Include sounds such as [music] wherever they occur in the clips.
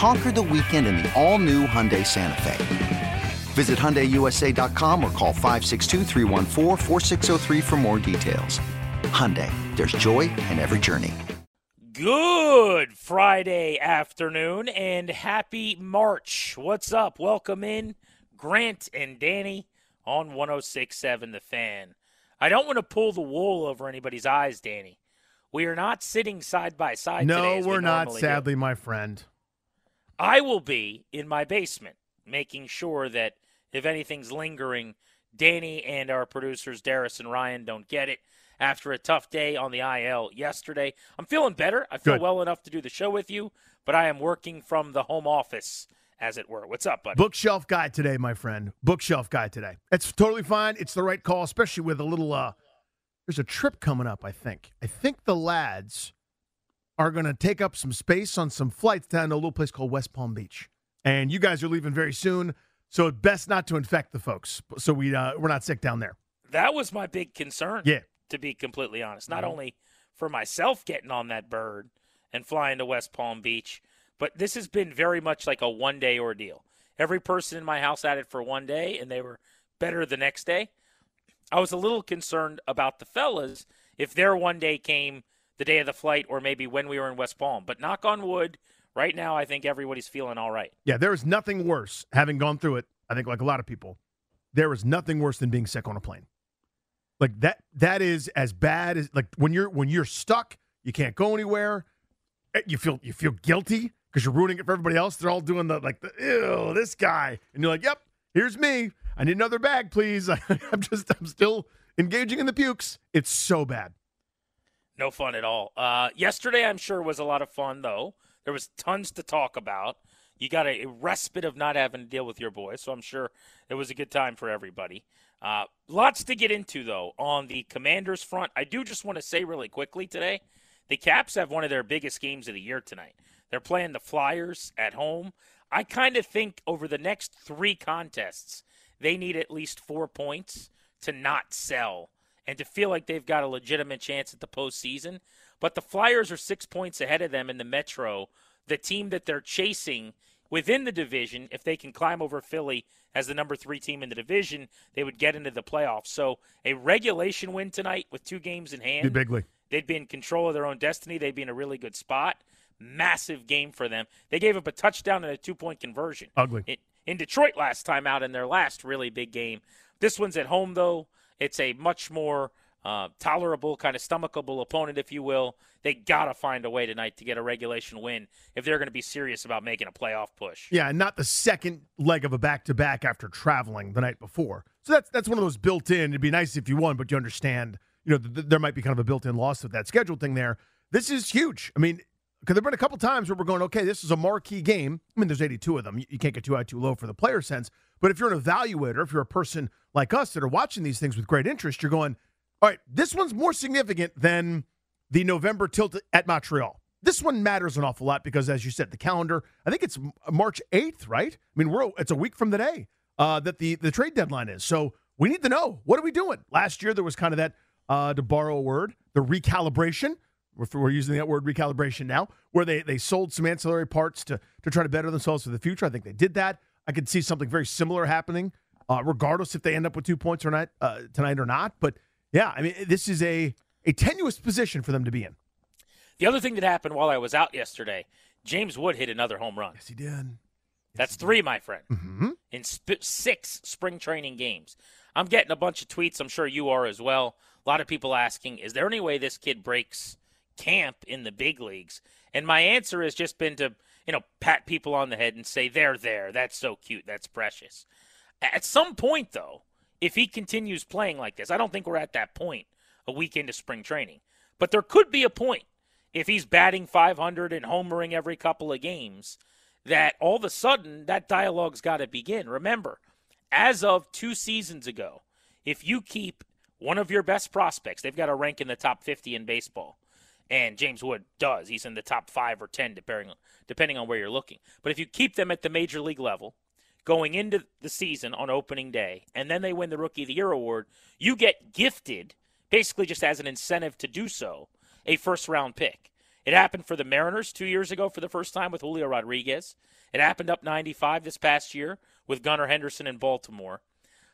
Conquer the weekend in the all-new Hyundai Santa Fe. Visit HyundaiUSA.com or call 562 for more details. Hyundai, there's joy in every journey. Good Friday afternoon and happy March. What's up? Welcome in Grant and Danny on 1067 The Fan. I don't want to pull the wool over anybody's eyes, Danny. We are not sitting side by side no, today. we're we not, sadly, do. my friend. I will be in my basement making sure that if anything's lingering, Danny and our producers, Darius and Ryan, don't get it after a tough day on the IL yesterday. I'm feeling better. I feel Good. well enough to do the show with you, but I am working from the home office, as it were. What's up, buddy? Bookshelf guy today, my friend. Bookshelf guy today. It's totally fine. It's the right call, especially with a little. uh There's a trip coming up. I think. I think the lads are going to take up some space on some flights down to a little place called West Palm Beach, and you guys are leaving very soon. So it's best not to infect the folks, so we uh, we're not sick down there. That was my big concern. Yeah. To be completely honest, not only for myself getting on that bird and flying to West Palm Beach, but this has been very much like a one day ordeal. Every person in my house had it for one day, and they were better the next day. I was a little concerned about the fellas if their one day came the day of the flight or maybe when we were in West Palm. But knock on wood, right now I think everybody's feeling all right. Yeah, there is nothing worse, having gone through it, I think like a lot of people, there is nothing worse than being sick on a plane. Like that that is as bad as like when you're when you're stuck, you can't go anywhere. eh, You feel you feel guilty because you're ruining it for everybody else. They're all doing the like the ew, this guy. And you're like, Yep, here's me. I need another bag, please. [laughs] I'm just I'm still engaging in the pukes. It's so bad. No fun at all. Uh, yesterday, I'm sure, was a lot of fun, though. There was tons to talk about. You got a, respite of not having to deal with your boys, so I'm sure it was a good time for everybody. Uh, lots to get into, though, on the Commanders front. I do just want to say really quickly today the Caps have one of their biggest games of the year tonight. They're playing the Flyers at home. I kind of think over the next three contests, they need at least four points to not sell and to feel like they've got a legitimate chance at the postseason. But the Flyers are six points ahead of them in the Metro. The team that they're chasing within the division, if they can climb over Philly as the number three team in the division, they would get into the playoffs. So a regulation win tonight with two games in hand. Be bigly. They'd be in control of their own destiny. They'd be in a really good spot. Massive game for them. They gave up a touchdown and a two point conversion. Ugly. In, in Detroit last time out in their last really big game. This one's at home, though. It's a much more uh, tolerable, kind of stomachable opponent, if you will. They got to find a way tonight to get a regulation win if they're going to be serious about making a playoff push. Yeah, and not the second leg of a back to back after traveling the night before. So that's that's one of those built in. It'd be nice if you won, but you understand, you know, th- th- there might be kind of a built in loss with that schedule thing there. This is huge. I mean, because there've been a couple times where we're going, okay, this is a marquee game. I mean, there's 82 of them. You, you can't get too high, too low for the player sense. But if you're an evaluator, if you're a person like us that are watching these things with great interest, you're going, all right, this one's more significant than the November tilt at Montreal. This one matters an awful lot because, as you said, the calendar. I think it's March eighth, right? I mean, we're it's a week from today. uh, that the the trade deadline is. So we need to know what are we doing. Last year there was kind of that uh, to borrow a word, the recalibration. We're, we're using that word recalibration now, where they they sold some ancillary parts to to try to better themselves for the future. I think they did that. I could see something very similar happening, uh, regardless if they end up with two points or not uh, tonight or not. But yeah, I mean, this is a a tenuous position for them to be in. The other thing that happened while I was out yesterday, James Wood hit another home run. Yes, he did. Yes, That's three, my friend, mm-hmm. in sp- six spring training games. I'm getting a bunch of tweets. I'm sure you are as well. A lot of people asking, is there any way this kid breaks camp in the big leagues? And my answer has just been to, you know, pat people on the head and say, they're there. That's so cute. That's precious. At some point, though, if he continues playing like this, I don't think we're at that point a week into spring training. But there could be a point if he's batting 500 and homering every couple of games that all of a sudden that dialogue's got to begin. Remember, as of two seasons ago, if you keep one of your best prospects, they've got to rank in the top 50 in baseball. And James Wood does. He's in the top five or 10, depending, depending on where you're looking. But if you keep them at the major league level, going into the season on opening day, and then they win the Rookie of the Year award, you get gifted, basically just as an incentive to do so, a first round pick. It happened for the Mariners two years ago for the first time with Julio Rodriguez. It happened up 95 this past year with Gunnar Henderson in Baltimore.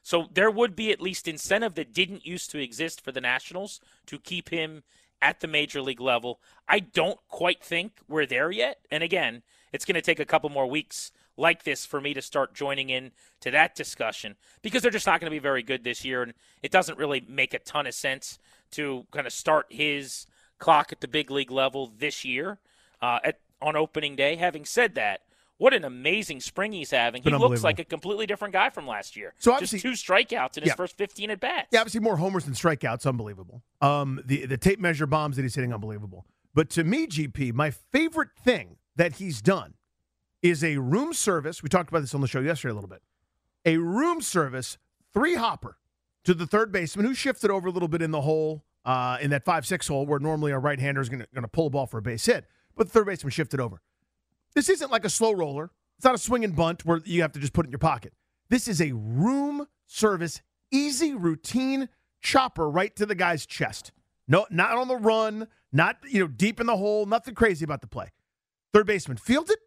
So there would be at least incentive that didn't used to exist for the Nationals to keep him at the major league level. I don't quite think we're there yet. And again, it's going to take a couple more weeks like this for me to start joining in to that discussion because they're just not going to be very good this year and it doesn't really make a ton of sense to kind of start his clock at the big league level this year uh, at on opening day. Having said that, what an amazing spring he's having. He looks like a completely different guy from last year. So just two strikeouts in his yeah. first 15 at bats. Yeah, obviously more homers than strikeouts, unbelievable. Um, the the tape measure bombs that he's hitting, unbelievable. But to me, GP, my favorite thing that he's done is a room service. We talked about this on the show yesterday a little bit. A room service three hopper to the third baseman who shifted over a little bit in the hole uh, in that five six hole where normally a right hander is going to pull a ball for a base hit, but the third baseman shifted over. This isn't like a slow roller. It's not a swing and bunt where you have to just put it in your pocket. This is a room service, easy routine chopper right to the guy's chest. No, not on the run, not you know deep in the hole. Nothing crazy about the play. Third baseman fields it,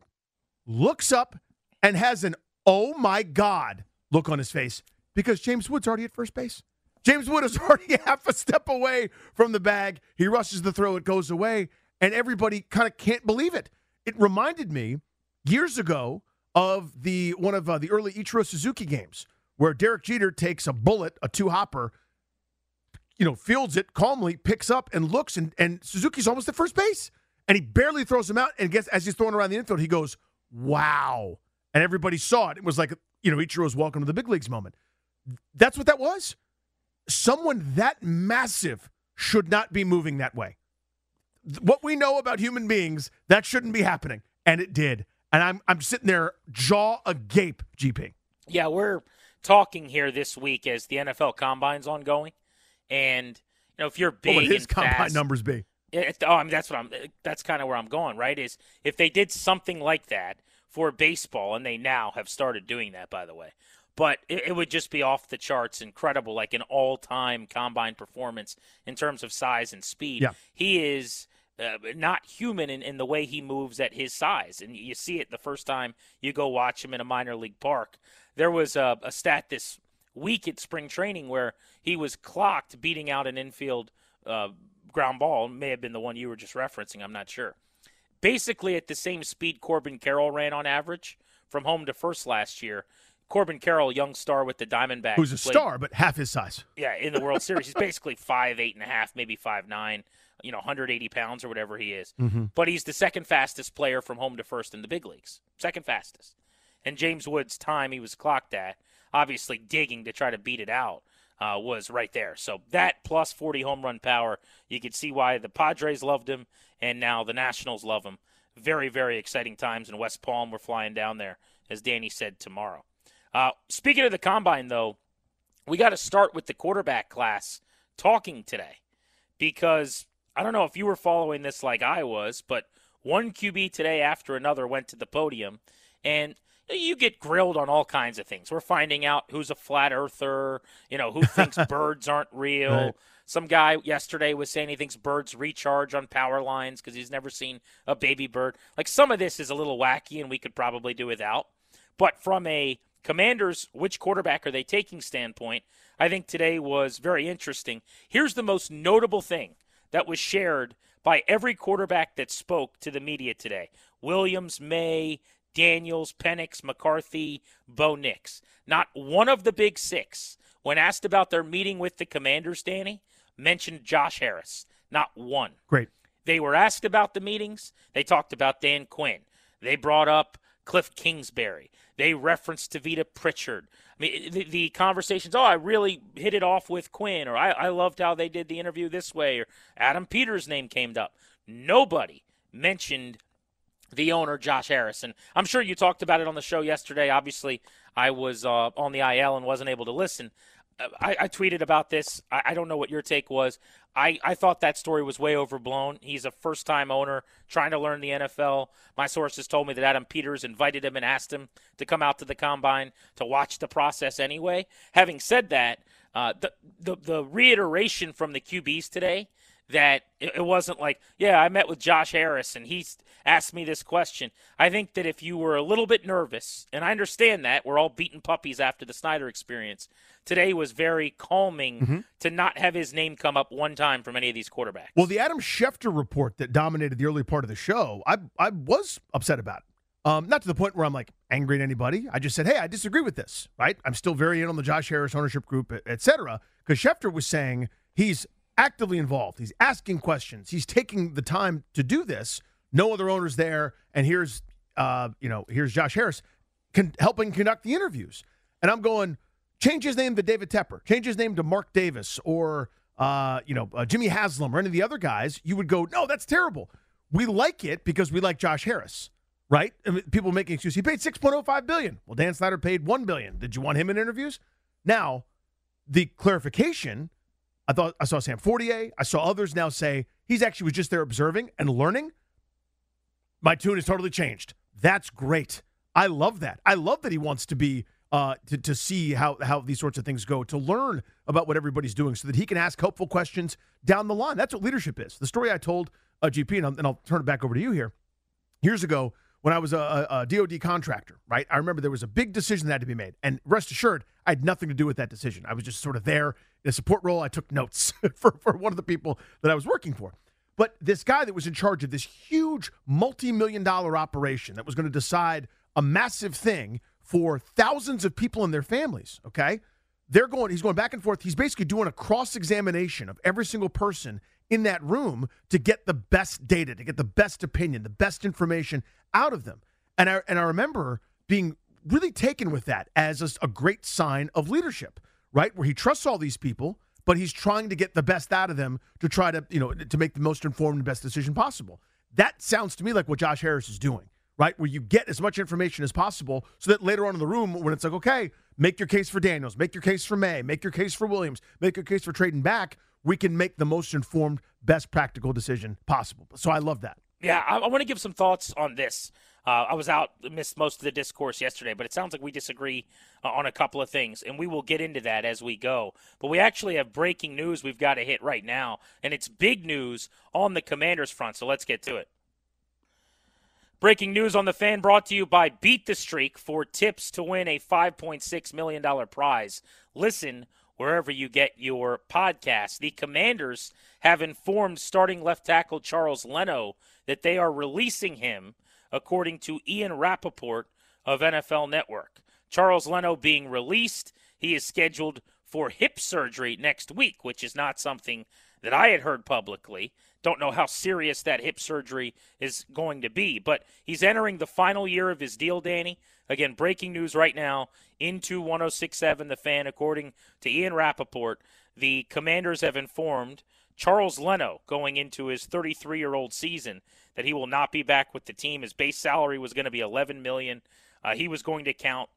looks up, and has an oh my god look on his face because James Wood's already at first base. James Wood is [laughs] already half a step away from the bag. He rushes the throw, it goes away, and everybody kind of can't believe it. It reminded me years ago of the one of uh, the early Ichiro Suzuki games where Derek Jeter takes a bullet, a two hopper, you know, fields it calmly, picks up and looks, and, and Suzuki's almost at first base. And he barely throws him out. And gets as he's throwing around the infield, he goes, Wow. And everybody saw it. It was like, you know, Ichiro's welcome to the big leagues moment. That's what that was someone that massive should not be moving that way. What we know about human beings, that shouldn't be happening. And it did. And I'm I'm sitting there jaw agape, GP. Yeah, we're talking here this week as the NFL combine's ongoing. And you know, if you're big, what would his combine fast, numbers be? It, oh, I mean that's what I'm. That's kind of where I'm going. Right? Is if they did something like that for baseball, and they now have started doing that, by the way, but it, it, would just be off the charts, incredible, like an all-time combine performance in terms of size and speed. Yeah. He is uh, not human in, in the way he moves at his size, and you see it the first time you go watch him in a minor league park. There was a, a stat this week at spring training where he was clocked beating out an infield uh, ground ball. May have been the one you were just referencing. I'm not sure. Basically, at the same speed Corbin Carroll ran on average from home to first last year. Corbin Carroll, young star with the Diamondbacks, who's a played, star but half his size. Yeah, in the World Series, he's basically five eight and a half, maybe five nine. You know, 180 pounds or whatever he is. Mm-hmm. But he's the second fastest player from home to first in the big leagues. Second fastest. And James Wood's time he was clocked at, obviously digging to try to beat it out, uh, was right there. So that plus 40 home run power, you could see why the Padres loved him, and now the Nationals love him. Very, very exciting times in West Palm. We're flying down there, as Danny said, tomorrow. Uh, speaking of the combine, though, we got to start with the quarterback class talking today because I don't know if you were following this like I was, but one QB today after another went to the podium. And, you get grilled on all kinds of things. We're finding out who's a flat earther, you know, who thinks [laughs] birds aren't real. Right. Some guy yesterday was saying he thinks birds recharge on power lines because he's never seen a baby bird. Like some of this is a little wacky and we could probably do without. But from a commander's which quarterback are they taking standpoint, I think today was very interesting. Here's the most notable thing that was shared by every quarterback that spoke to the media today Williams, Maye, Daniels, Penix, McCarthy, Bo Nix. Not one of the big six, when asked about their meeting with the commanders, Danny, mentioned Josh Harris. Not one. Great. They were asked about the meetings. They talked about Dan Quinn. They brought up Cliff Kingsbury. They referenced Tavita Pritchard. I mean, the, the, conversations, oh, I really hit it off with Quinn, or I, I loved how they did the interview this way, or Adam Peters' name came up. Nobody mentioned the owner, Josh Harrison. I'm sure you talked about it on the show yesterday. Obviously, I was uh, on the IL and wasn't able to listen. I, I, tweeted about this. I, I, don't know what your take was. I, I thought that story was way overblown. He's a first time owner trying to learn the NFL. My sources told me that Adam Peters invited him and asked him to come out to the combine to watch the process anyway. Having said that, uh, the, the, the reiteration from the QBs today that it wasn't like, yeah, I met with Josh Harris and he asked me this question. I think that if you were a little bit nervous, and I understand that, we're all beaten puppies after the Snyder experience, today was very calming mm-hmm. to not have his name come up one time from any of these quarterbacks. Well, the Adam Schefter report that dominated the early part of the show, I, I was upset about it. Um, not to the point where I'm like angry at anybody. I just said, hey, I disagree with this, right? I'm still very in on the Josh Harris ownership group, etc. because Schefter was saying he's actively involved. He's asking questions. He's taking the time to do this. No other owners there, and here's uh, you know here's Josh Harris con- helping conduct the interviews. And I'm going change his name to David Tepper, change his name to Mark Davis, or uh, you know uh, Jimmy Haslam, or any of the other guys. You would go, no, that's terrible. We like it because we like Josh Harris, right? I mean, people making excuses. He paid 6.05 billion. Well, Dan Snyder paid one billion. Did you want him in interviews? Now, the clarification I thought I saw Sam Fortier. I saw others now say he's actually was just there observing and learning. My tune has totally changed. That's great. I love that. I love that he wants to be uh, to, to see how, how these sorts of things go, to learn about what everybody's doing so that he can ask helpful questions down the line. That's what leadership is. The story I told uh, GP, and I'll, and I'll turn it back over to you here. Years ago, when I was a, a, DoD contractor, right? I remember there was a big decision that had to be made, and rest assured, I had nothing to do with that decision. I was just sort of there in a support role. I took notes [laughs] for for one of the people that I was working for. But this guy that was in charge of this huge multi-million dollar operation that was going to decide a massive thing for thousands of people and their families, okay? They're going he's going back and forth. He's basically doing a cross-examination of every single person in that room to get the best data, to get the best opinion, the best information out of them. And I and I remember being really taken with that as a, a great sign of leadership, right? Where he trusts all these people, but he's trying to get the best out of them to try to, you know, to make the most informed and best decision possible. That sounds to me like what Josh Harris is doing, right? Where you get as much information as possible so that later on in the room, when it's like, okay, make your case for Daniels, make your case for Maye, make your case for Williams, make your case for trading back, we can make the most informed, best practical decision possible. So I love that. Yeah, I, I want to give some thoughts on this. Uh, I was out, missed most of the discourse yesterday, but it sounds like we disagree uh, on a couple of things, and we will get into that as we go. But we actually have breaking news we've got to hit right now, and it's big news on the Commanders front, so let's get to it. Breaking news on the fan brought to you by Beat the Streak for tips to win a $5.6 million prize. Listen wherever you get your podcast. The Commanders have informed starting left tackle Charles Leno that they are releasing him, according to Ian Rapoport of NFL Network. Charles Leno being released, he is scheduled for hip surgery next week, which is not something that I had heard publicly. Don't know how serious that hip surgery is going to be, but he's entering the final year of his deal, Danny. Again, breaking news right now into 1067 The Fan, according to Ian Rapoport. The commanders have informed Charles Leno going into his 33 year old season that he will not be back with the team. His base salary was going to be 11 million. Uh, he was going to count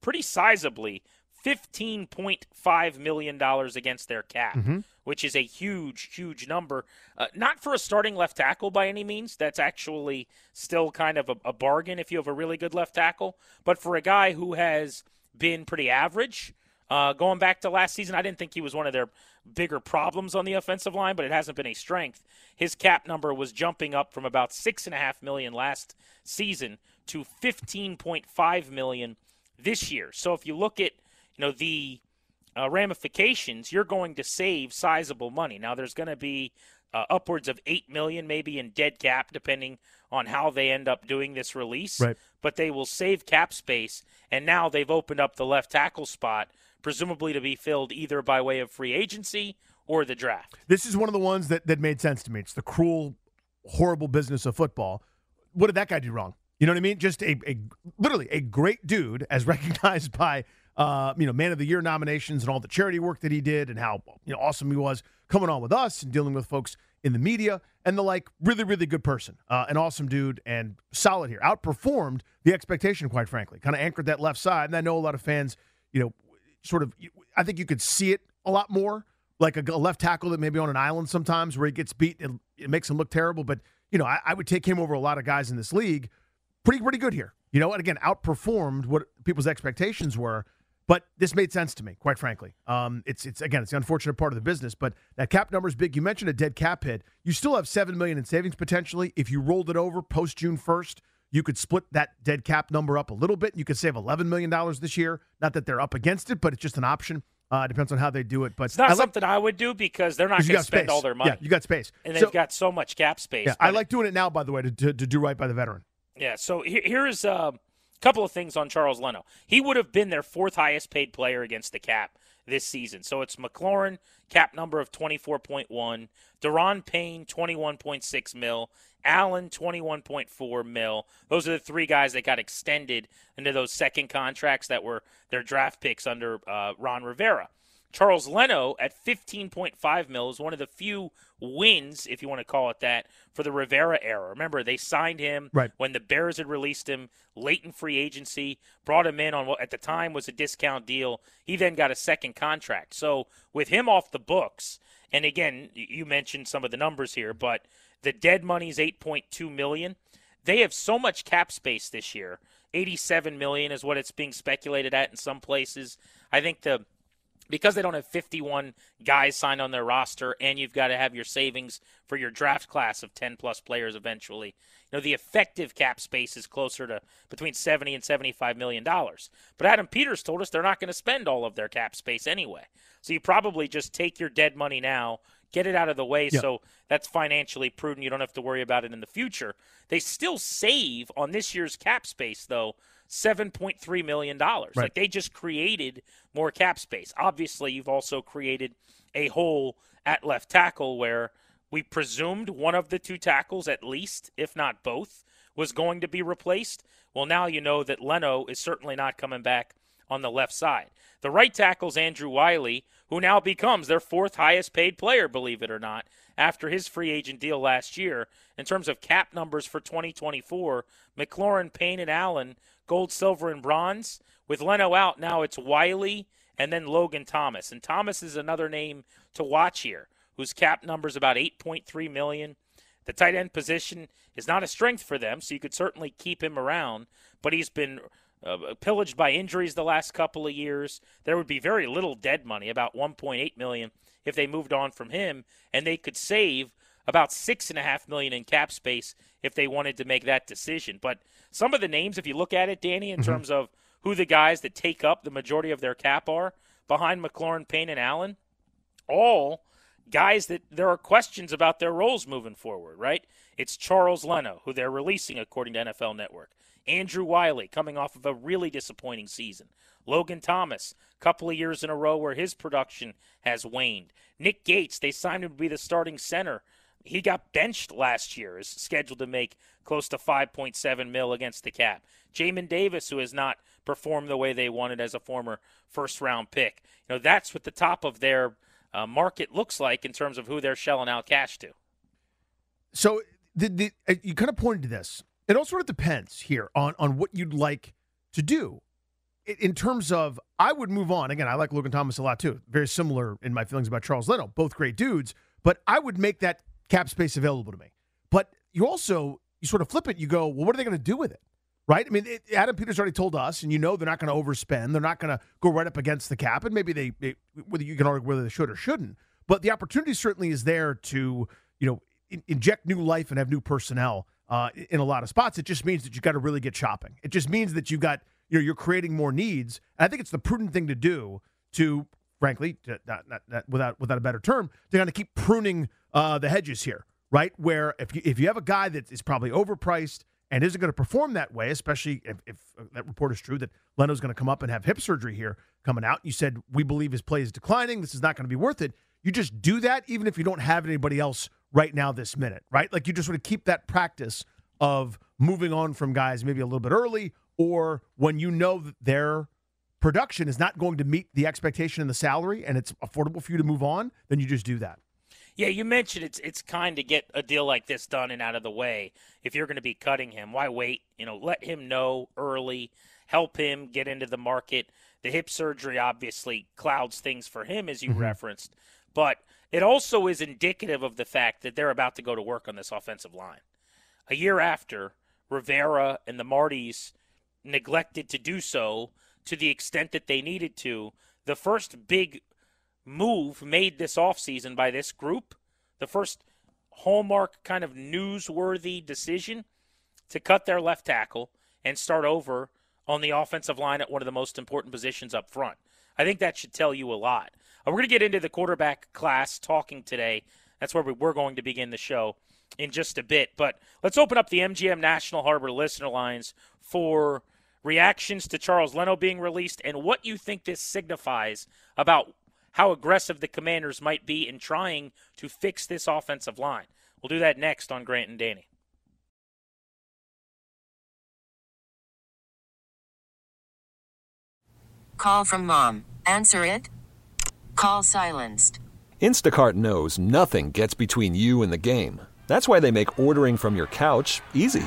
pretty sizably $15.5 million against their cap, Mhm. which is a huge, huge number. Uh, not for a starting left tackle by any means. That's actually still kind of a, a bargain if you have a really good left tackle. But for a guy who has been pretty average, uh, going back to last season, I didn't think he was one of their bigger problems on the offensive line, but it hasn't been a strength. His cap number was jumping up from about six and a half million last season to fifteen point five million this year. So if you look at you know the uh, ramifications, you're going to save sizable money. Now there's going to be uh, upwards of eight million, maybe in dead cap, depending on how they end up doing this release. Right. But they will save cap space, and now they've opened up the left tackle spot, presumably to be filled either by way of free agency or the draft. This is one of the ones that, that made sense to me. It's the cruel, horrible business of football. What did that guy do wrong? You know what I mean? Just a, a literally a great dude, as [laughs] recognized by uh, you know Man of the Year nominations and all the charity work that he did, and how you know awesome he was coming on with us and dealing with folks in the media and the like. Really, really good person, uh, an awesome dude, and solid here. Outperformed the expectation, quite frankly. Kind of anchored that left side, and I know a lot of fans, you know, sort of. I think you could see it a lot more like a, left tackle that maybe on an island sometimes where he gets beat and it makes him look terrible. But you know, I, I would take him over a lot of guys in this league. Pretty pretty good here. You know, and again, outperformed what people's expectations were. But this made sense to me, quite frankly. Um, it's it's again, it's the unfortunate part of the business, but that cap number is big. You mentioned a dead cap hit. You still have seven million in savings potentially. If you rolled it over post June first, you could split that dead cap number up a little bit. You could save eleven million dollars this year. Not that they're up against it, but it's just an option. Uh, depends on how they do it. But It's not I like- something I would do because they're not going to spend space. all their money. Yeah, you got space, and they've got so much cap space. Yeah, I like doing it now, by the way, to, to, to do right by the veteran. Yeah, so he- here's a couple of things on Charles Leno. He would have been their fourth highest paid player against the cap this season. So it's McLaurin, cap number of 24.1, Daron Payne, 21.6 mil, Allen, 21.4 mil. Those are the three guys that got extended into those second contracts that were their draft picks under uh, Ron Rivera. Charles Leno at 15.5 mil is one of the few wins, if you want to call it that, for the Rivera era. Remember, they signed him Right. when the Bears had released him late in free agency, brought him in on what at the time was a discount deal. He then got a second contract. So with him off the books, and again, you mentioned some of the numbers here, but the dead money is 8.2 million. They have so much cap space this year. 87 million is what it's being speculated at in some places. I think the because they don't have 51 guys signed on their roster and you've got to have your savings for your draft class of 10 plus players eventually you know the effective cap space is closer to between 70 and 75 million dollars. But adam peters told us they're not going to spend all of their cap space anyway. So you probably just take your dead money now get it out of the way Yeah. so that's financially prudent. You don't have to worry about it in the future. They still save on this year's cap space though 7.3 million dollars Right. like they just created more cap space. Obviously, you've also created a hole at left tackle where we presumed one of the two tackles, at least, if not both, was going to be replaced. Well, now you know that Leno is certainly not coming back on the left side. The right tackle's Andrew Wiley, who now becomes their fourth highest paid player, believe it or not, after his free agent deal last year. In terms of cap numbers for 2024, McLaurin, Payne, and Allen, gold, silver, and bronze. With Leno out, now it's Wiley and then Logan Thomas. And Thomas is another name to watch here, whose cap number is about 8.3 million. The tight end position is not a strength for them, so you could certainly keep him around, but he's been uh, pillaged by injuries the last couple of years. There would be very little dead money, about 1.8 million, if they moved on from him, and they could save about six and a half million in cap space if they wanted to make that decision. But some of the names, if you look at it, Danny, in mm-hmm. terms of who the guys that take up the majority of their cap are behind McLaurin, Payne, and Allen, all guys that there are questions about their roles moving forward, right? It's Charles Leno, who they're releasing according to NFL Network. Andrew Wiley, coming off of a really disappointing season. Logan Thomas, couple of years in a row where his production has waned. Nick Gates, they signed him to be the starting center. He got benched last year, is scheduled to make close to 5.7 mil against the cap. Jamin Davis, who has not performed the way they wanted as a former first round pick. You know, that's what the top of their uh, market looks like in terms of who they're shelling out cash to. So the, the, uh, you kind of pointed to this. It all sort of depends here on on what you'd like to do. in terms of, I would move on. Again, I like Logan Thomas a lot too. Very similar in my feelings about Charles Leno. Both great dudes, but I would make that cap space available to me. But you also you sort of flip it. You go, well, what are they going to do with it? Right? I mean, it, Adam Peters already told us, and you know they're not going to overspend. They're not going to go right up against the cap, and maybe they, they whether you can argue whether they should or shouldn't. But the opportunity certainly is there to you know in, inject new life and have new personnel uh, in a lot of spots. It just means that you got to really get shopping. It just means that you've got you know you're creating more needs. And I think it's the prudent thing to do to, frankly, to, not, not, not, without without a better term, to kind of keep pruning uh, the hedges here, right? Where if you, if you have a guy that is probably overpriced and isn't going to perform that way, especially if, if that report is true that Leno's going to come up and have hip surgery here coming out. You said we believe his play is declining. This is not going to be worth it. You just do that even if you don't have anybody else right now this minute, right? Like you just want to keep that practice of moving on from guys maybe a little bit early or when you know that their production is not going to meet the expectation and the salary and it's affordable for you to move on, then you just do that. Yeah, you mentioned it's it's kind to get a deal like this done and out of the way. If you're going to be cutting him, why wait? You know, let him know early, help him get into the market. The hip surgery obviously clouds things for him, as you mm-hmm. referenced, but it also is indicative of the fact that they're about to go to work on this offensive line. A year after Rivera and the Martys neglected to do so to the extent that they needed to, the first big move made this offseason by this group, the first hallmark kind of newsworthy decision to cut their left tackle and start over on the offensive line at one of the most important positions up front. I think that should tell you a lot. Uh, we're going to get into the quarterback class talking today. That's where we, we're going to begin the show in just a bit. But let's open up the MGM National Harbor listener lines for reactions to Charles Leno being released and what you think this signifies about how aggressive the commanders might be in trying to fix this offensive line. We'll do that next on Grant and Danny. Call from mom. Answer it. Call silenced. Instacart knows nothing gets between you and the game. That's why they make ordering from your couch easy.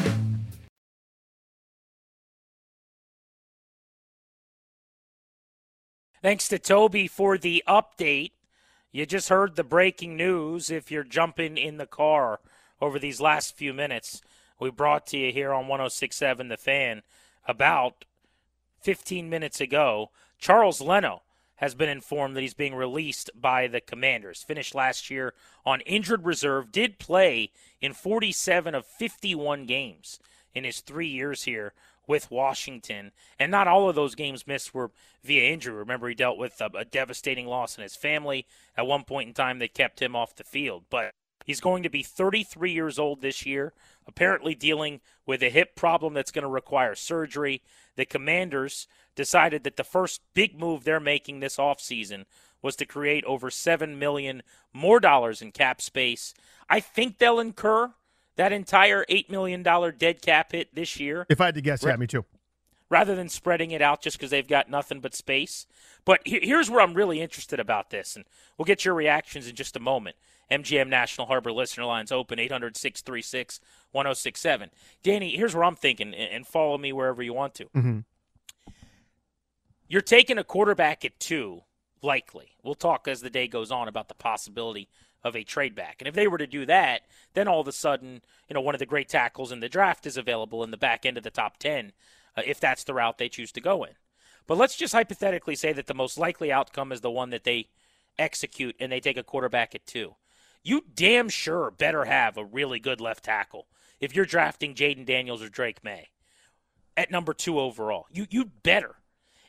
Thanks to Toby for the update. You just heard the breaking news if you're jumping in the car over these last few minutes. We brought to you here on 1067 The Fan about 15 minutes ago. Charles Leno has been informed that he's being released by the Commanders. Finished last year on injured reserve, did play in 47 of 51 games in his three years here with Washington. And not all of those games missed were via injury. Remember, he dealt with a, a devastating loss in his family at one point in time that kept him off the field. But He's going to be 33 years old this year, apparently dealing with a hip problem that's going to require surgery. The Commanders decided that the first big move they're making this offseason was to create over 7 million more dollars in cap space. I think they'll incur that entire $8 million dead cap hit this year. If I had to guess, yeah, me too. Rather than spreading it out just because they've got nothing but space. But here's where I'm really interested about this, and we'll get your reactions in just a moment. MGM National Harbor listener lines open 800 636 1067. Danny, here's where I'm thinking, and follow me wherever you want to. Mm-hmm. You're taking a quarterback at two, likely. We'll talk as the day goes on about the possibility of a trade back. And if they were to do that, then all of a sudden, you know, one of the great tackles in the draft is available in the back end of the top 10 uh, if that's the route they choose to go in. But let's just hypothetically say that the most likely outcome is the one that they execute and they take a quarterback at two you damn sure better have a really good left tackle if you're drafting Jayden Daniels or Drake Maye at number two overall. You you better.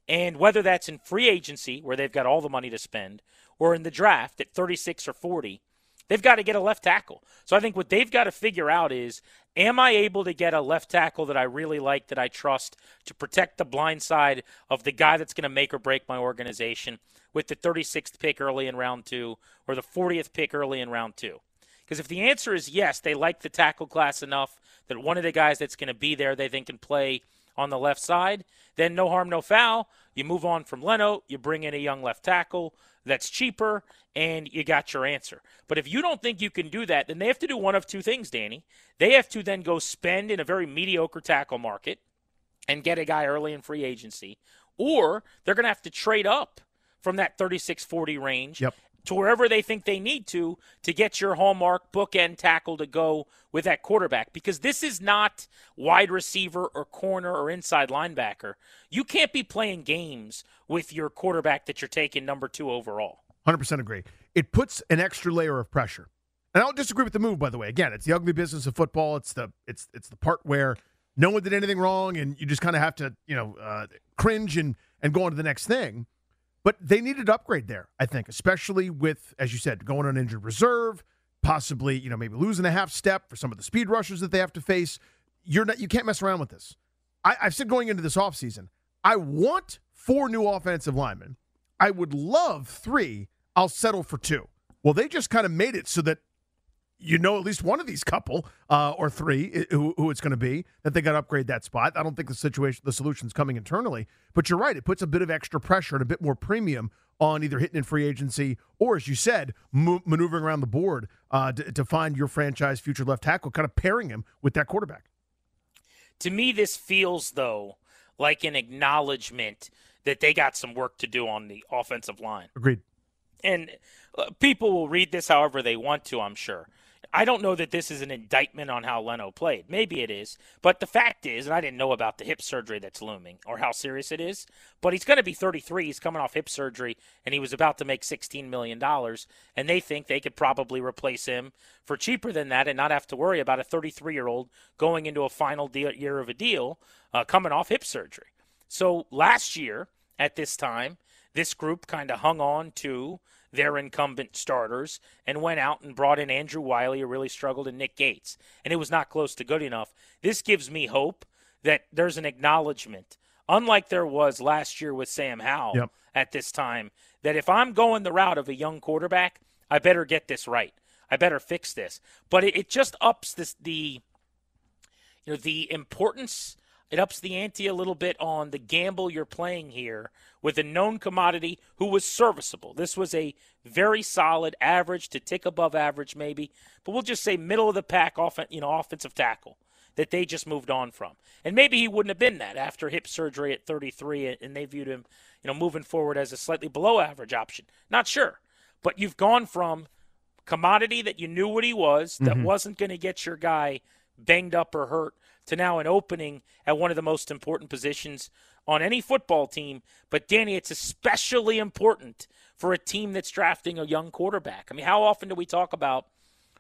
And whether that's in free agency where they've got all the money to spend, or in the draft at 36 or 40, they've got to get a left tackle. So I think what they've got to figure out is am I able to get a left tackle that I really like, that I trust to protect the blind side of the guy that's going to make or break my organization? with the 36th pick early in round two or the 40th pick early in round two? Because if the answer is yes, they like the tackle class enough that one of the guys that's going to be there they think can play on the left side, then no harm, no foul. You move on from Leno, you bring in a young left tackle that's cheaper, and you got your answer. But if you don't think you can do that, then they have to do one of two things, Danny. They have to then go spend in a very mediocre tackle market and get a guy early in free agency, or they're going to have to trade up from that 36 40 range yep. To wherever they think they need to to get your hallmark bookend tackle to go with that quarterback because this is not wide receiver or corner or inside linebacker. You can't be playing games with your quarterback that you're taking number two overall. 100% agree. It puts an extra layer of pressure. And I don't disagree with the move, by the way. Again, it's the ugly business of football. It's the it's it's the part where no one did anything wrong, and you just kind of have to you know uh, cringe and and go on to the next thing. But they needed to upgrade there, I think, especially with, as you said, going on injured reserve, possibly, you know, maybe losing a half step for some of the speed rushers that they have to face. You're not you can't mess around with this. I, I've said going into this offseason, I want four new offensive linemen. I would love three. I'll settle for two. Well, they just kind of made it so that you know at least one of these couple uh, or three who, who it's going to be that they got to upgrade that spot. I don't think the situation, the solution's coming internally, but you're right. It puts a bit of extra pressure and a bit more premium on either hitting in free agency or, as you said, mo- maneuvering around the board uh, to, to find your franchise future left tackle, kind of pairing him with that quarterback. To me, this feels though like an acknowledgement that they got some work to do on the offensive line. Agreed. And uh, people will read this however they want to, I'm sure. I don't know that this is an indictment on how Leno played. Maybe it is. But the fact is, and I didn't know about the hip surgery that's looming or how serious it is, but he's going to be 33. He's coming off hip surgery, and he was about to make $16 million. And they think they could probably replace him for cheaper than that and not have to worry about a 33 year old going into a final deal, year of a deal uh, coming off hip surgery. So last year at this time, this group kind of hung on to their incumbent starters and went out and brought in Andrew Wiley, who really struggled, and Nick Gates. And it was not close to good enough. This gives me hope that there's an acknowledgement, unlike there was last year with Sam Howell yep. at this time, that if I'm going the route of a young quarterback, I better get this right. I better fix this. But it, it just ups this the you know the importance it ups the ante a little bit on the gamble you're playing here with a known commodity who was serviceable. This was a very solid average to tick above average maybe, but we'll just say middle of the pack off, you know, offensive tackle that they just moved on from. And maybe he wouldn't have been that after hip surgery at 33 and they viewed him, you know, moving forward as a slightly below average option. Not sure. But you've gone from commodity that you knew what he was that mm-hmm. wasn't going to get your guy banged up or hurt to now an opening at one of the most important positions on any football team. But Danny, it's especially important for a team that's drafting a young quarterback. I mean, how often do we talk about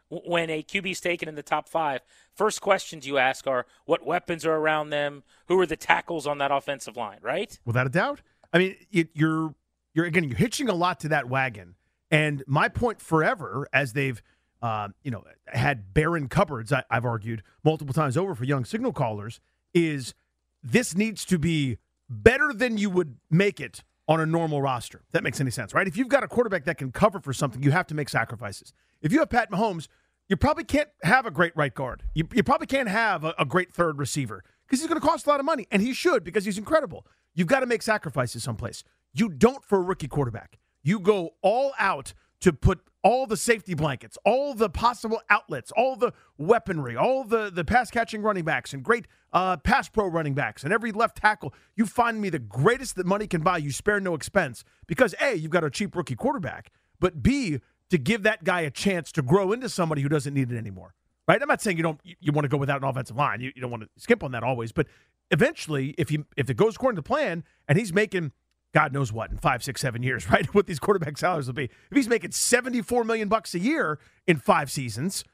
when a QB is taken in the top five? First questions you ask are what weapons are around them, who are the tackles on that offensive line, right? Without a doubt. I mean, you're you're again you're hitching a lot to that wagon. And my point forever, as they've uh, you know, had barren cupboards, I, I've argued multiple times over for young signal callers, is this needs to be better than you would make it on a normal roster. That makes any sense, right? If you've got a quarterback that can cover for something, you have to make sacrifices. If you have Pat Mahomes, you probably can't have a great right guard. You, you probably can't have a, a great third receiver because he's going to cost a lot of money, and he should because he's incredible. You've got to make sacrifices someplace. You don't for a rookie quarterback. You go all out to put all the safety blankets, all the possible outlets, all the weaponry, all the, the pass catching running backs and great uh, pass pro running backs and every left tackle. You find me the greatest that money can buy. You spare no expense because A, you've got a cheap rookie quarterback, but B, to give that guy a chance to grow into somebody who doesn't need it anymore. Right? I'm not saying you don't you, want to go without an offensive line. You, you don't want to skimp on that always, but eventually, if you if it goes according to plan and he's making God knows what in five, six, seven years, [laughs] right? What these quarterback salaries will be. If he's making 74 million bucks a year in five seasons,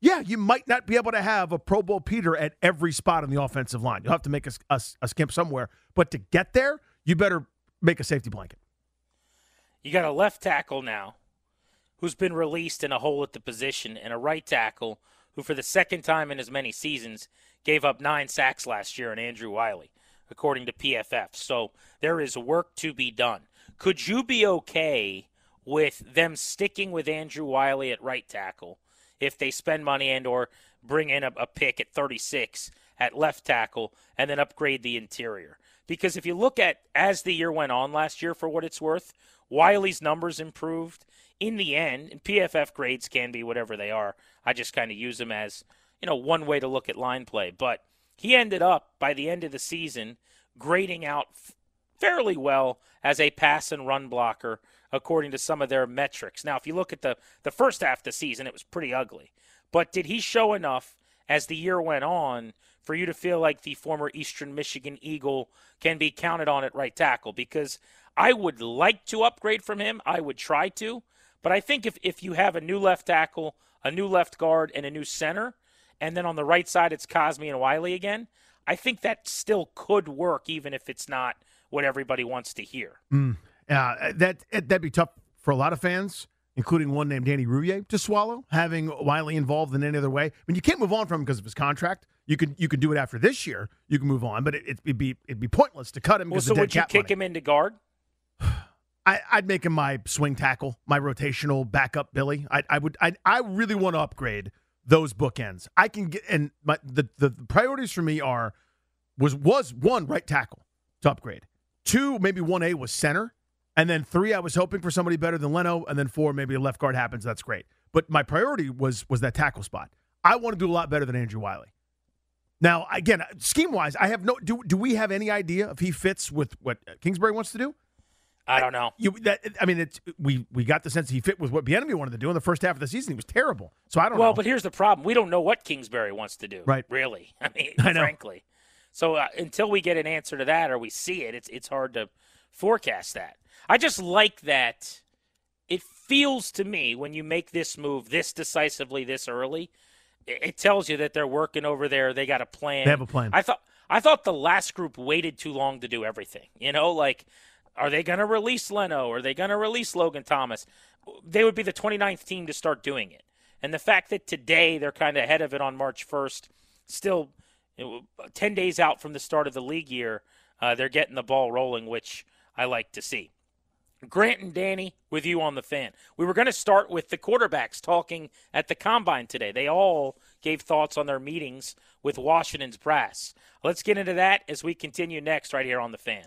yeah, you might not be able to have a Pro Bowl Peter at every spot on the offensive line. You'll have to make a, a, a skimp somewhere. But to get there, you better make a safety blanket. You got a left tackle now who's been released in a hole at the position, and a right tackle who, for the second time in as many seasons, gave up nine sacks last year in Andrew Wylie according to PFF. So there is work to be done. Could you be okay with them sticking with Andrew Wylie at right tackle if they spend money and or bring in a, a pick at 36 at left tackle and then upgrade the interior? Because if you look at as the year went on last year, for what it's worth, Wylie's numbers improved. In the end, and PFF grades can be whatever they are. I just kind of use them as you know one way to look at line play, but he ended up by the end of the season grading out fairly well as a pass and run blocker according to some of their metrics. Now, if you look at the the first half of the season, it was pretty ugly. But did he show enough as the year went on for you to feel like the former Eastern Michigan Eagle can be counted on at right tackle? Because I would like to upgrade from him. I would try to. But I think if, if you have a new left tackle, a new left guard, and a new center, and then on the right side it's Cosmi and Wylie again. I think that still could work, even if it's not what everybody wants to hear. Mm, yeah, that that'd be tough for a lot of fans, including one named Danny Rouhier, to swallow. Having Wylie involved in any other way, I mean, you can't move on from him because of his contract. You can you can do it after this year. You can move on, but it, would be it'd be pointless to cut him. Well, so would you kick money. him into guard? [sighs] I, would make him my swing tackle, my rotational backup Billy. I, I would. I, I really want to upgrade those bookends. I can get and my the, the priorities for me are was was one right tackle to upgrade. Two, maybe one A was center. And then three, I was hoping for somebody better than Leno. And then four, maybe a left guard happens. That's great. But my priority was was that tackle spot. I want to do a lot better than Andrew Wylie. Now, again, scheme wise, I have no. Do do we have any idea if he fits with what Kingsbury wants to do? I don't know. You, that, I mean, it's we we got the sense he fit with what Bieniemy wanted to do in the first half of the season. He was terrible. So I don't well, know. Well, but here's the problem: we don't know what Kingsbury wants to do. Right? Really? [laughs] I mean, [laughs] I know. frankly. So uh, until we get an answer to that or we see it, it's it's hard to forecast that. I just like that. It feels to me when you make this move this decisively this early, it, it tells you that they're working over there. They got a plan. They have a plan. I thought I thought the last group waited too long to do everything. You know, like are they going to release Leno? Are they going to release Logan Thomas? They would be the 29th team to start doing it. And the fact that today they're kind of ahead of it on March 1st, still you know, 10 days out from the start of the league year, uh, they're getting the ball rolling, which I like to see. Grant and Danny with you on the fan. We were going to start with the quarterbacks talking at the combine today. They all gave thoughts on their meetings with Washington's brass. Let's get into that as we continue next right here on the fan.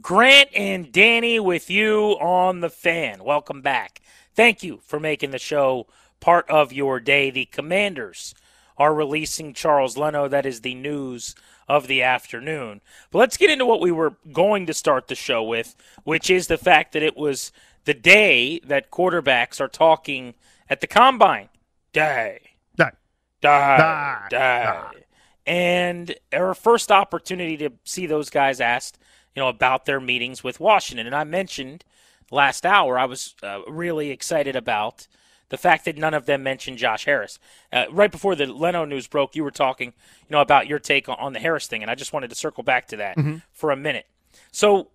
Grant and Danny with you on the fan. Welcome back. Thank you for making the show part of your day. The Commanders are releasing Charles Leno. That is the news of the afternoon. But let's get into what we were going to start the show with, which is the fact that it was the day that quarterbacks are talking at the combine. Day. Day. Day. Day. And our first opportunity to see those guys asked you know, about their meetings with Washington. And I mentioned last hour I was uh, really excited about the fact that none of them mentioned Josh Harris. Uh, right before the Leno news broke, you were talking, you know, about your take on, the Harris thing, and I just wanted to circle back to that mm-hmm. for a minute. So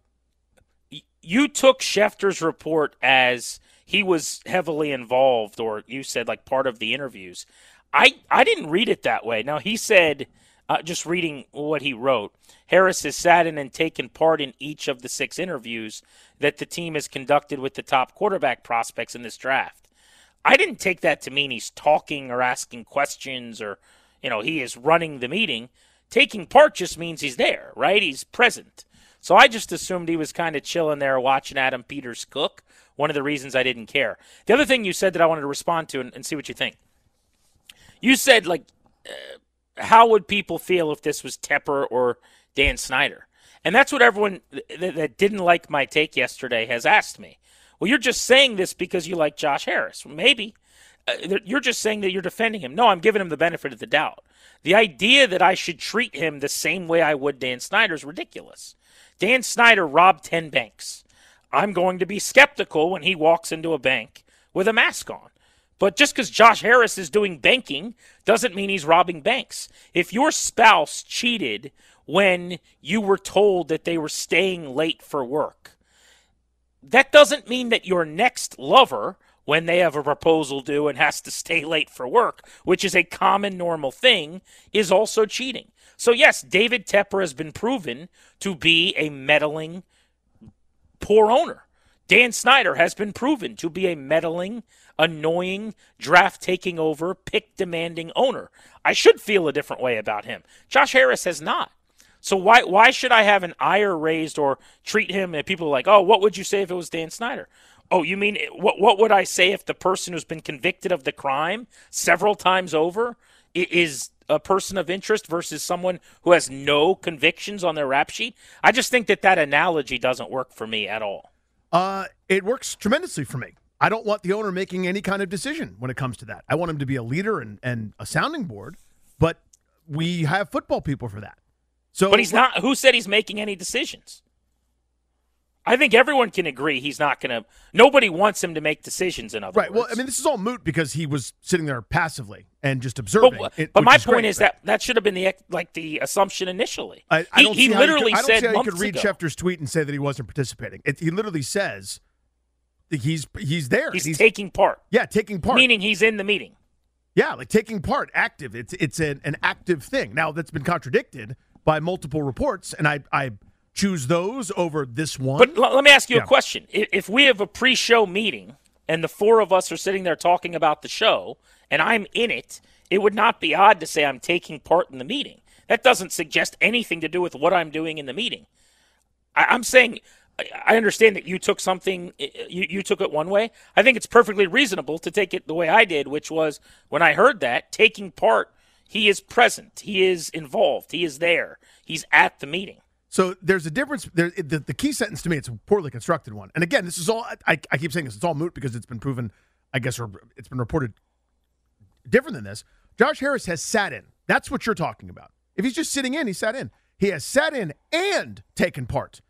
y- you took Schefter's report as he was heavily involved, or you said like part of the interviews. I I didn't read it that way. Now he said uh, just reading what he wrote. Harris has sat in and taken part in each of the six interviews that the team has conducted with the top quarterback prospects in this draft. I didn't take that to mean he's talking or asking questions or, you know, he is running the meeting. Taking part just means he's there, right? He's present. So I just assumed he was kind of chilling there watching Adam Peters cook. One of the reasons I didn't care. The other thing you said that I wanted to respond to and, and see what you think. You said, like, uh, how would people feel if this was Tepper or Dan Snyder? And that's what everyone that, that didn't like my take yesterday has asked me. Well, you're just saying this because you like Josh Harris. Maybe. Uh, you're just saying that you're defending him. No, I'm giving him the benefit of the doubt. The idea that I should treat him the same way I would Dan Snyder is ridiculous. Dan Snyder robbed 10 banks. I'm going to be skeptical when he walks into a bank with a mask on. But just because Josh Harris is doing banking doesn't mean he's robbing banks. If your spouse cheated when you were told that they were staying late for work, that doesn't mean that your next lover, when they have a proposal due and has to stay late for work, which is a common normal thing, is also cheating. So, yes, David Tepper has been proven to be a meddling, poor owner. Dan Snyder has been proven to be a meddling, annoying, draft taking over, pick demanding owner. I should feel a different way about him. Josh Harris has not. So why why should I have an ire raised or treat him and people like, "Oh, what would you say if it was Dan Snyder?" Oh, you mean what what would I say if the person who's been convicted of the crime several times over is a person of interest versus someone who has no convictions on their rap sheet? I just think that that analogy doesn't work for me at all. Uh, it works tremendously for me. I don't want the owner making any kind of decision when it comes to that. I want him to be a leader and, and a sounding board, but we have football people for that. So, but he's not. Who said he's making any decisions? I think everyone can agree he's not going to. Nobody wants him to make decisions. In other right. words, well, I mean, this is all moot because he was sitting there passively and just observing. But, it, but my is point great, is that that should have been the like the assumption initially. I, I he, he literally could, I don't said see you could read ago. Schefter's tweet and say that he wasn't participating. It, he literally says he's he's there. He's, he's, taking part. Yeah, taking part. Meaning he's in the meeting. Yeah, like taking part, active. It's it's an, an active thing. Now that's been contradicted by multiple reports, and I I choose those over this one. But l- let me ask you yeah. a question: If we have a pre-show meeting and the four of us are sitting there talking about the show, and I'm in it, it would not be odd to say I'm taking part in the meeting. That doesn't suggest anything to do with what I'm doing in the meeting. I- I'm saying I understand that you took something, you, you took it one way. I think it's perfectly reasonable to take it the way I did, which was when I heard that, taking part, he is present, he is involved, he is there, he's at the meeting. So there's a difference. There, the, the key sentence to me, it's a poorly constructed one. And again, this is all, I, I keep saying this, it's all moot because it's been proven, I guess, or it's been reported different than this. Josh Harris has sat in. That's what you're talking about. If he's just sitting in, he sat in. He has sat in and taken part.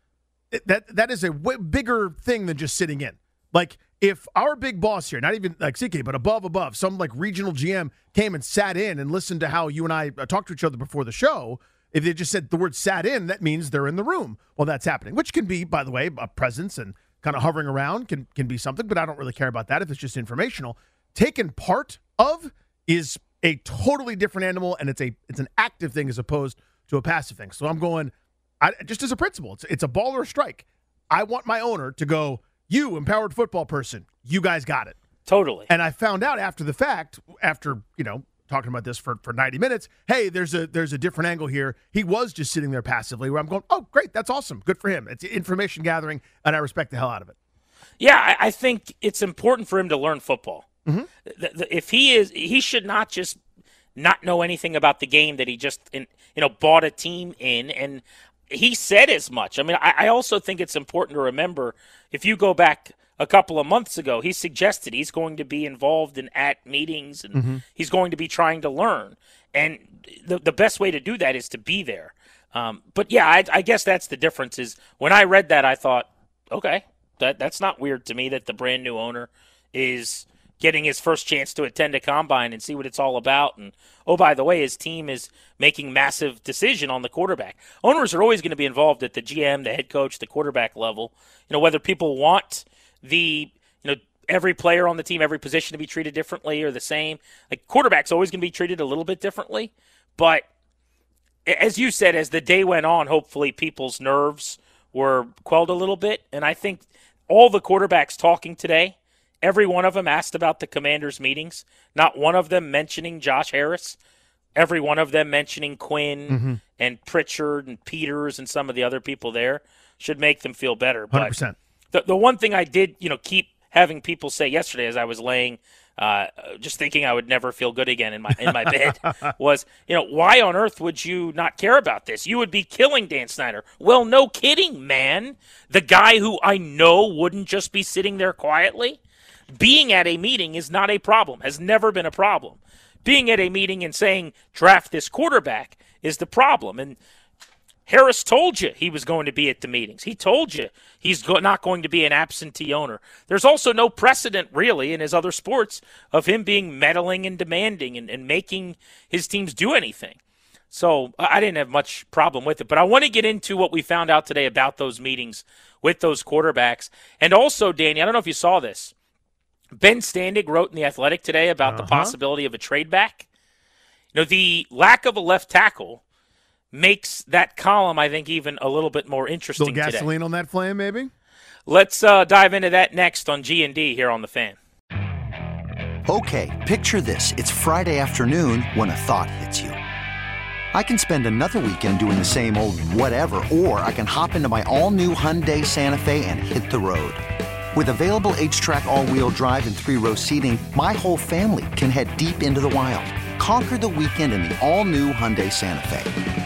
That That is a way bigger thing than just sitting in. Like, if our big boss here, not even like CK, but above, above, some like regional GM came and sat in and listened to how you and I uh, talked to each other before the show, if they just said the word sat in, that means they're in the room. Well, that's happening, which can be, by the way, a presence and kind of hovering around can, can be something, but I don't really care about that if it's just informational. Taken part of is a totally different animal and it's a it's an active thing as opposed to a passive thing. So I'm going I, just as a principle, it's it's a ball or a strike. I want my owner to go, you empowered football person, you guys got it. Totally. And I found out after the fact, after, you know, talking about this for, for 90 minutes, hey, there's a there's a different angle here. He was just sitting there passively where I'm going, oh, great, that's awesome. Good for him. It's information gathering, and I respect the hell out of it. Yeah, I, I think it's important for him to learn football. Mm-hmm. The, the, if he is, he should not just not know anything about the game that he just, in, you know, bought a team in. And he said as much. I mean, I, I also think it's important to remember if you go back a couple of months ago, he suggested he's going to be involved in at meetings and Mm-hmm. he's going to be trying to learn. And the the best way to do that is to be there. Um, but yeah, I, I guess that's the difference. Is when I read that, I thought, okay, that that's not weird to me that the brand new owner is getting his first chance to attend a combine and see what it's all about. And oh, by the way, his team is making massive decision on the quarterback. Owners are always going to be involved at the GM, the head coach, the quarterback level. You know, whether people want the you know every player on the team, every position to be treated differently or the same. Like quarterback's always going to be treated a little bit differently, but as you said, as the day went on, hopefully people's nerves were quelled a little bit. And I think all the quarterbacks talking today, every one of them asked about the commanders' meetings. Not one of them mentioning Josh Harris. Every one of them mentioning Quinn Mhm. and Pritchard and Peters and some of the other people there should make them feel better. But 100%. The the one thing I did, you know, keep having people say yesterday as I was laying, uh, just thinking I would never feel good again in my in my bed, [laughs] was you know why on earth would you not care about this? You would be killing Dan Snyder. Well, no kidding, man. The guy who I know wouldn't just be sitting there quietly. Being at a meeting is not a problem. Has never been a problem. Being at a meeting and saying draft this quarterback is the problem. And Harris told you he was going to be at the meetings. He told you he's go- not going to be an absentee owner. There's also no precedent, really, in his other sports of him being meddling and demanding and, and making his teams do anything. So I didn't have much problem with it. But I want to get into what we found out today about those meetings with those quarterbacks. And also, Danny, I don't know if you saw this. Ben Standig wrote in The Athletic today about the Uh-huh. possibility of a trade back. You know, the lack of a left tackle makes that column, I think, even a little bit more little interesting today. gasoline on that flame, maybe. Let's uh, dive into that next on G and D here on the Fan. Okay, picture this. It's Friday afternoon when a thought hits you. I can spend another weekend doing the same old whatever, or I can hop into my all new Hyundai Santa Fe and hit the road. With available HTRAC, all wheel drive, and three row seating, my whole family can head deep into the wild. Conquer the weekend in the all new Hyundai Santa Fe.